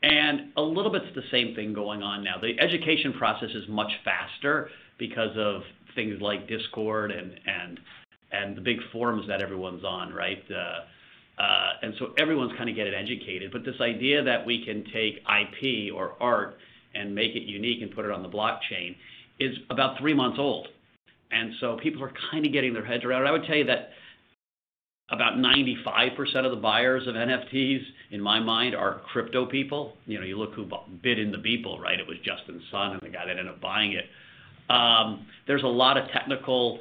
And a little bit's the same thing going on now. The education process is much faster because of things like Discord and the big forums that everyone's on, right? Uh, uh, and so everyone's kind of getting educated. But this idea that we can take IP or art and make it unique and put it on the blockchain is about three months old. And so people are kind of getting their heads around it. I would tell you that about 95% of the buyers of NFTs, in my mind, are crypto people. You know, you look who bid in the Beeple, right? It was Justin Sun and the guy that ended up buying it. Um, there's a lot of technical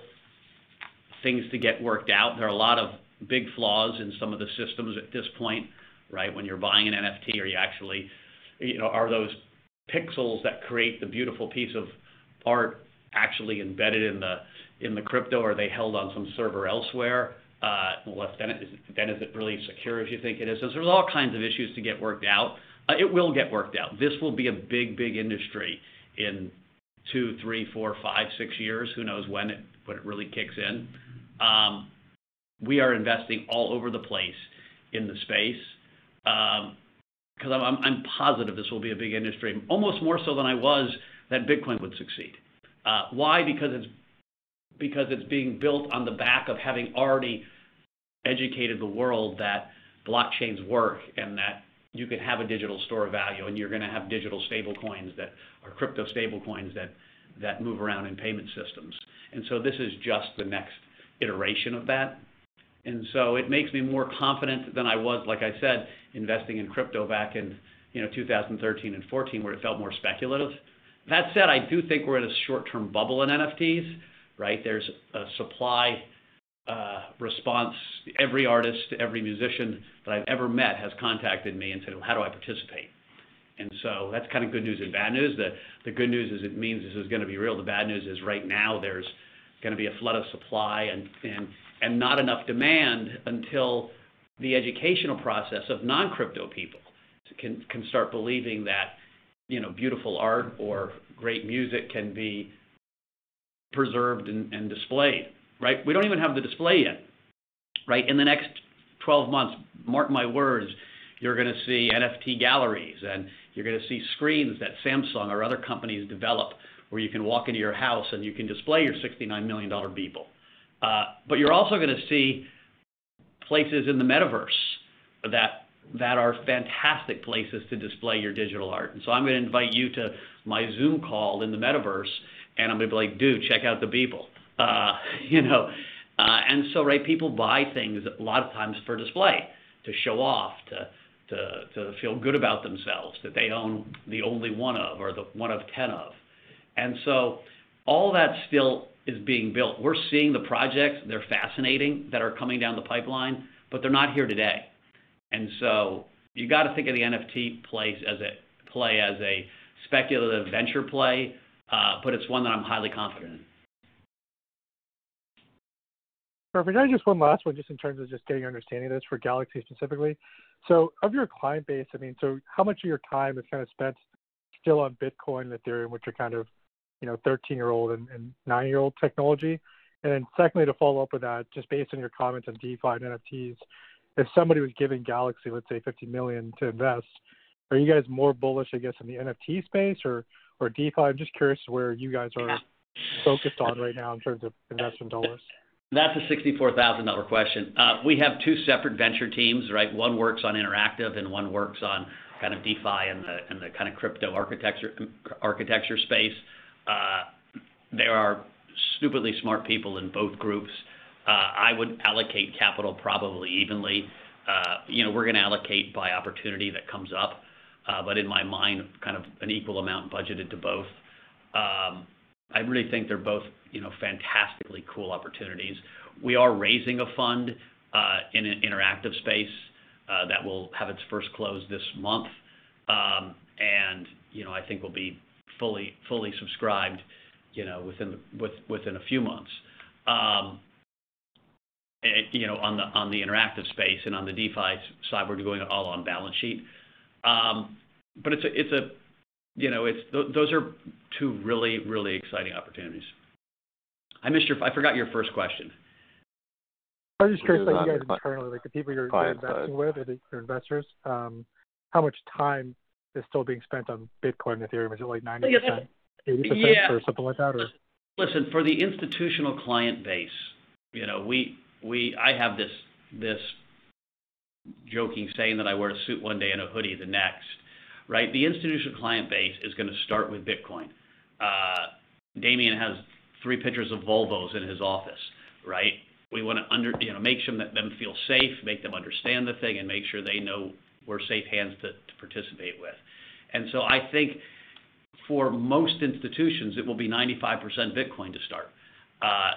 things to get worked out. There are a lot of big flaws in some of the systems at this point, right? When you're buying an NFT, are you actually, you know, are those pixels that create the beautiful piece of art actually embedded in the in the crypto? Are they held on some server elsewhere? Uh, well, then, is, it really secure as you think it is? There's all kinds of issues to get worked out. Uh, it will get worked out. This will be a big, big industry in two, three, four, five, six years. Who knows when it really kicks in? Um, we are investing all over the place in the space because um, I'm, positive this will be a big industry, almost more so than I was that Bitcoin would succeed. Uh, why? Because it's being built on the back of having already educated the world that blockchains work and that you can have a digital store of value and you're going to have digital stable coins that are crypto stable coins that that move around in payment systems. And so this is just the next iteration of that. And so it makes me more confident than I was, like I said, investing in crypto back in you know 2013 and 14, where it felt more speculative. That said, I do think we're in a short-term bubble in NFTs, right? There's a supply Uh, response. Every artist, every musician that I've ever met has contacted me and said, well, "How do I participate?" And so that's kind of good news and bad news. The the good news is it means this is going to be real. The bad news is right now there's going to be a flood of supply and and and not enough demand until the educational process of non-crypto people can can start believing that you know beautiful art or great music can be preserved and, and displayed right we don't even have the display yet right in the next 12 months mark my words you're going to see nft galleries and you're going to see screens that samsung or other companies develop where you can walk into your house and you can display your $69 million Beeple. Uh, but you're also going to see places in the metaverse that that are fantastic places to display your digital art. And so I'm going to invite you to my Zoom call in the metaverse, and I'm going to be like, dude, check out the Beeple. Uh, you know, uh, and so right, people buy things a lot of times for display, to show off, to to to feel good about themselves that they own the only one of or the one of ten of. And so all that still is being built. We're seeing the projects, they're fascinating, that are coming down the pipeline, but they're not here today. And so you got to think of the NFT place as a play as a speculative venture play, uh, but it's one that I'm highly confident in. Perfect. I just one last one, just in terms of just getting understanding of this for Galaxy specifically. So, of your client base, I mean, so how much of your time is kind of spent still on Bitcoin and Ethereum, which are kind of you know 13 year old and, and 9 year old technology? And then secondly, to follow up with that, just based on your comments on DeFi and NFTs, if somebody was giving Galaxy, let's say 50 million to invest, are you guys more bullish, I guess, in the NFT space or or DeFi? I'm just curious where you guys are focused on right now in terms of investment dollars. That's a $64,000 question. Uh, we have two separate venture teams, right? One works on interactive and one works on kind of DeFi and the kind of crypto architecture space. Uh, there are stupidly smart people in both groups. Uh, I would allocate capital probably evenly. You know, we're going to allocate by opportunity that comes up, but in my mind, kind of an equal amount budgeted to both. Um, I really think they're both, you know, fantastically cool opportunities. We are raising a fund uh, in an interactive space uh, that will have its first close this month. Um, and, you know, I think will be fully subscribed, you know, within a few months. Um, eh, you know, on the interactive space and on the DeFi side, we're doing it all on balance sheet. Um, but it's a, you know, it's those are two really really exciting opportunities. I missed your. I forgot your first question. I was just curious, like you guys internally, like the people you're investing with or your investors, um, how much time is still being spent on Bitcoin, and Ethereum? Is it like 90%, 80% or something like that or? Listen, for the institutional client base, you know, we we I have this this joking saying that I wear a suit one day and a hoodie the next, right? The institutional client base is gonna start with Bitcoin. Uh, Damien has three pictures of Volvos in his office, right? We wanna under, you know, make sure that them feel safe, make them understand the thing, and make sure they know we're safe hands to participate with. And so I think for most institutions, it will be 95% Bitcoin to start. Uh,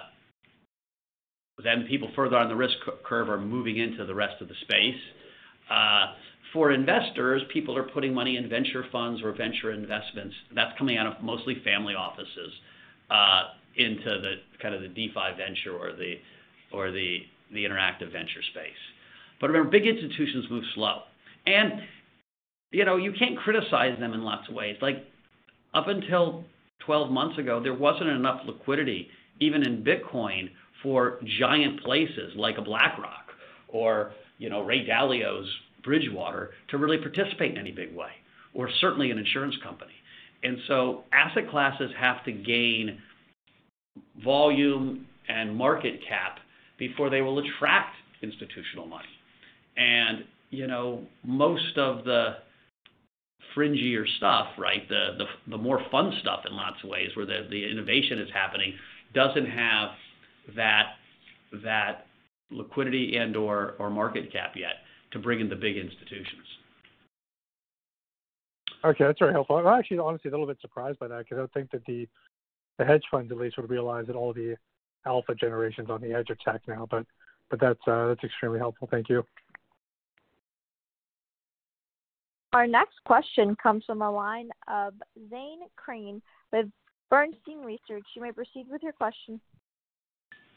then people further on the risk curve are moving into the rest of the space. Uh, For investors, people are putting money in venture funds or venture investments. That's coming out of mostly family offices uh, into the kind of the DeFi venture or the interactive venture space. But remember, big institutions move slow. And you know, you can't criticize them in lots of ways. Like, up until 12 months ago, there wasn't enough liquidity, even in Bitcoin, for giant places like a BlackRock or, you know, Ray Dalio's Bridgewater to really participate in any big way, or certainly an insurance company. And so asset classes have to gain volume and market cap before they will attract institutional money. And, you know, most of the fringier stuff, right, the the more fun stuff in lots of ways, where the the innovation is happening, doesn't have that that liquidity and or, or market cap yet to bring in the big institutions. Okay, that's very helpful. I'm actually honestly a little bit surprised by that because I would think that the hedge funds at least would realize that all the alpha generation's on the edge are tech now. But uh, that's extremely helpful. Thank you. Our next question comes from the line of Zane Chrane with Bernstein Research. You may proceed with your question.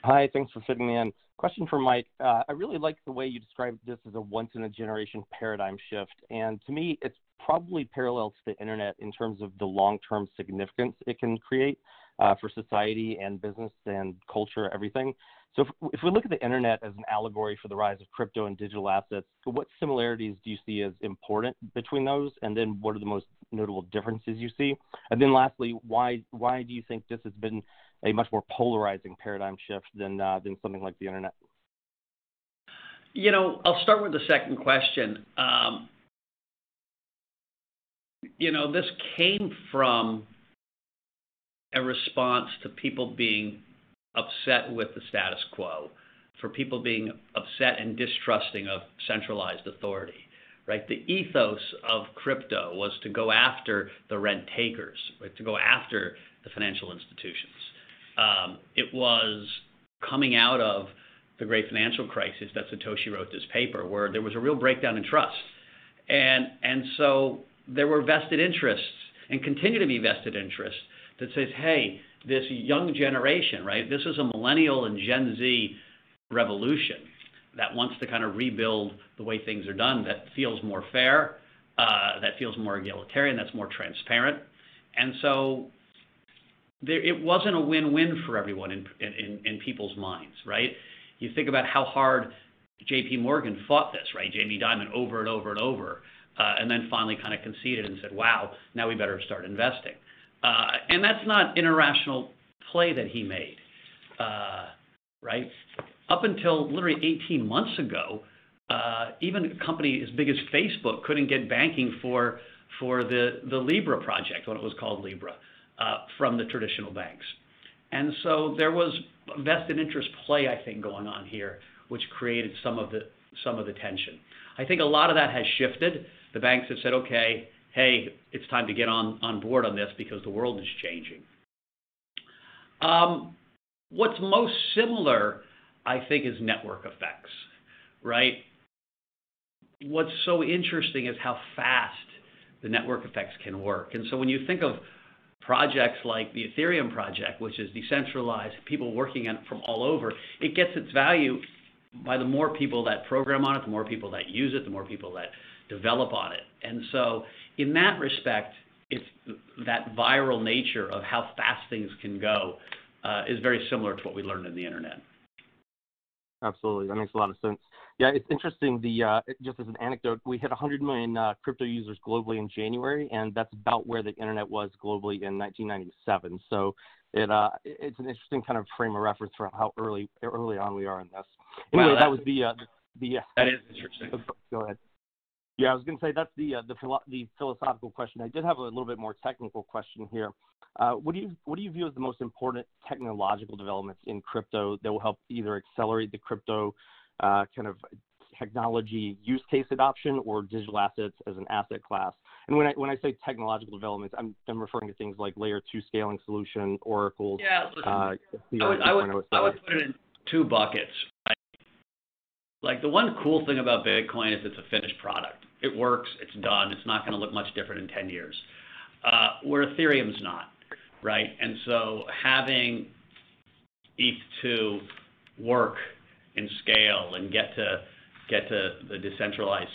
Hi. Thanks for fitting me in. Question for Mike. Uh, I really like the way you described this as a once in a generation paradigm shift. And to me, it's probably parallel to the internet in terms of the long-term significance it can create uh, for society and business and culture, everything. So if we look at the internet as an allegory for the rise of crypto and digital assets, what similarities do you see as important between those? And then what are the most notable differences you see? And then lastly, why do you think this has been a much more polarizing paradigm shift uh, than something like the internet? You know, I'll start with the second question. Um, you know, this came from a response to people being upset with the status quo, for people being upset and distrusting of centralized authority, right? The ethos of crypto was to go after the rent takers, right? To go after the financial institutions. Um, it was coming out of the great financial crisis that Satoshi wrote this paper, where there was a real breakdown in trust. And so there were vested interests and continue to be vested interests that says, "Hey, this young generation," right? This is a millennial and Gen Z revolution that wants to kind of rebuild the way things are done, that feels more fair, uh, that feels more egalitarian, that's more transparent. It wasn't a win-win for everyone in people's minds, right? You think about how hard J.P. Morgan fought this, right? Jamie Dimon over and over and over, uh, and then finally kind of conceded and said, "Wow, now we better start investing." Uh, and that's not an irrational play that he made, uh, right? Up until literally 18 months ago, uh, even a company as big as Facebook couldn't get banking for the Libra project, when it was called Libra, Uh, from the traditional banks. And so there was vested interest play, I think, going on here, which created some of the some of the tension. I think a lot of that has shifted. The banks have said, "Okay, hey, it's time to get on board on this because the world is changing." Um, what's most similar, I think, is network effects, right? What's so interesting is how fast the network effects can work. And so when you think of projects like the Ethereum project, which is decentralized, people working on it from all over, it gets its value by the more people that program on it, the more people that use it, the more people that develop on it. And so in that respect, it's that viral nature of how fast things can go uh, is very similar to what we learned in the internet. Absolutely, that makes a lot of sense. Yeah, it's interesting. The uh, just as an anecdote, we hit 100 million uh, crypto users globally in January, and that's about where the internet was globally in 1997. So it uh, it's an interesting kind of frame of reference for how early early on we are in this. Anyway, that was the uh, the, uh, that is interesting. Go ahead. Yeah, I was going to say that's the uh, the, philo- the philosophical question. I did have a little bit more technical question here. Uh, what do you what do you view as the most important technological developments in crypto that will help either accelerate the crypto uh, kind of technology use case adoption or digital assets as an asset class? And when I when I say technological developments, I'm I'm referring to things like layer two scaling solution, Oracle. Yeah, listen, uh, I would I would, I would put it in two buckets. Right? Like the one cool thing about Bitcoin is it's a finished product. It works. It's done. It's not going to look much different in 10 years. Uh, where Ethereum's not, right? And so having ETH2 work and scale and get to get to the decentralized,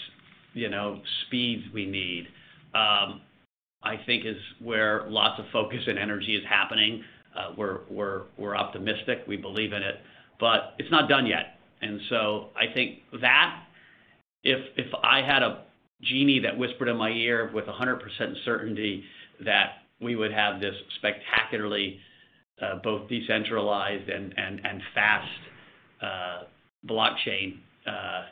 you know, speeds we need, um, I think is where lots of focus and energy is happening. Uh, we're we're we're optimistic. We believe in it, but it's not done yet. And so I think that if if I had a genie that whispered in my ear with 100% certainty that we would have this spectacularly uh, both decentralized and, fast uh, blockchain, uh,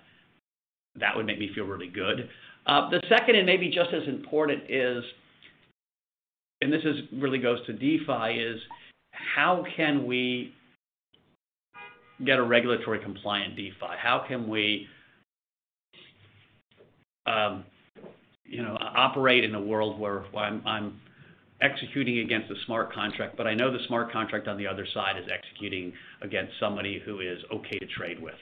that would make me feel really good. The second, and maybe just as important, is, and this is really goes to DeFi, is how can we get a regulatory compliant DeFi? How can we um, operate in a world where I'm executing against a smart contract, but I know the smart contract on the other side is executing against somebody who is okay to trade with.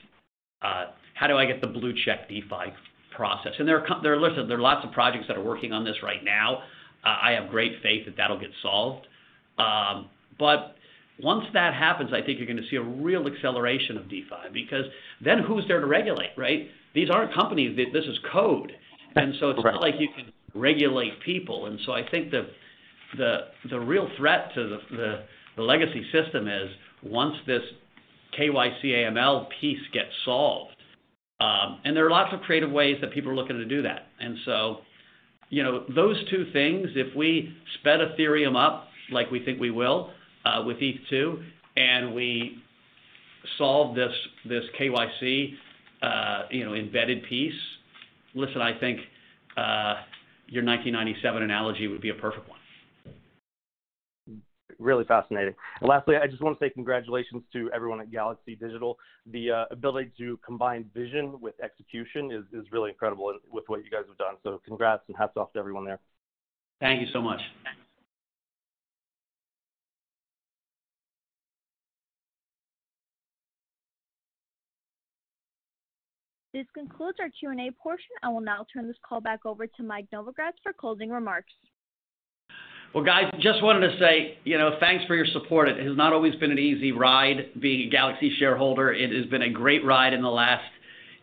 Uh, how do I get the blue check DeFi process? And there are, there are, listen, there are lots of projects that are working on this right now. Uh, I have great faith that that'll get solved. Um, but once that happens, I think you're going to see a real acceleration of DeFi because then who's there to regulate, right? These aren't companies. This is code, and so it's right. not like you can regulate people. And so I think the the the real threat to the the, the legacy system is once this KYC AML piece gets solved, um, and there are lots of creative ways that people are looking to do that. And so, you know, those two things, if we sped Ethereum up like we think we will uh, with ETH2, and we solve this this KYC uh, you know, embedded piece, listen, I think uh, your 1997 analogy would be a perfect one. Really fascinating. And lastly, I just want to say congratulations to everyone at Galaxy Digital. The uh, ability to combine vision with execution is, is really incredible with what you guys have done. So congrats and hats off to everyone there. Thank you so much. This concludes our Q&A portion. I will now turn this call back over to Mike Novogratz for closing remarks. Well, guys, just wanted to say, you know, thanks for your support. It has not always been an easy ride being a Galaxy shareholder. It has been a great ride in the last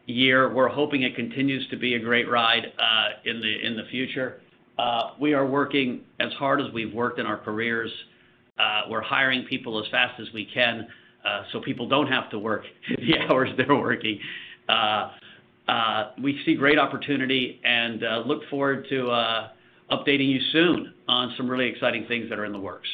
year. We're hoping it continues to be a great ride uh, in the future. Uh, we are working as hard as we've worked in our careers. Uh, we're hiring people as fast as we can, so people don't have to work the hours they're working. We see great opportunity and look forward to updating you soon on some really exciting things that are in the works.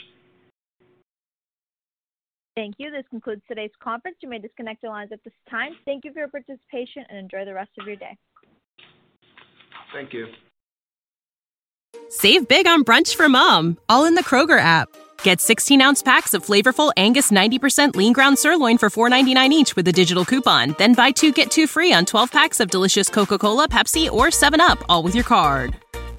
Thank you. This concludes today's conference. You may disconnect your lines at this time. Thank you for your participation and enjoy the rest of your day. Thank you. Save big on brunch for mom, all in the Kroger app. Get 16 ounce packs of flavorful Angus 90% lean ground sirloin for $4.99 each with a digital coupon. Then buy two get two free on 12 packs of delicious Coca Cola, Pepsi, or 7UP, all with your card.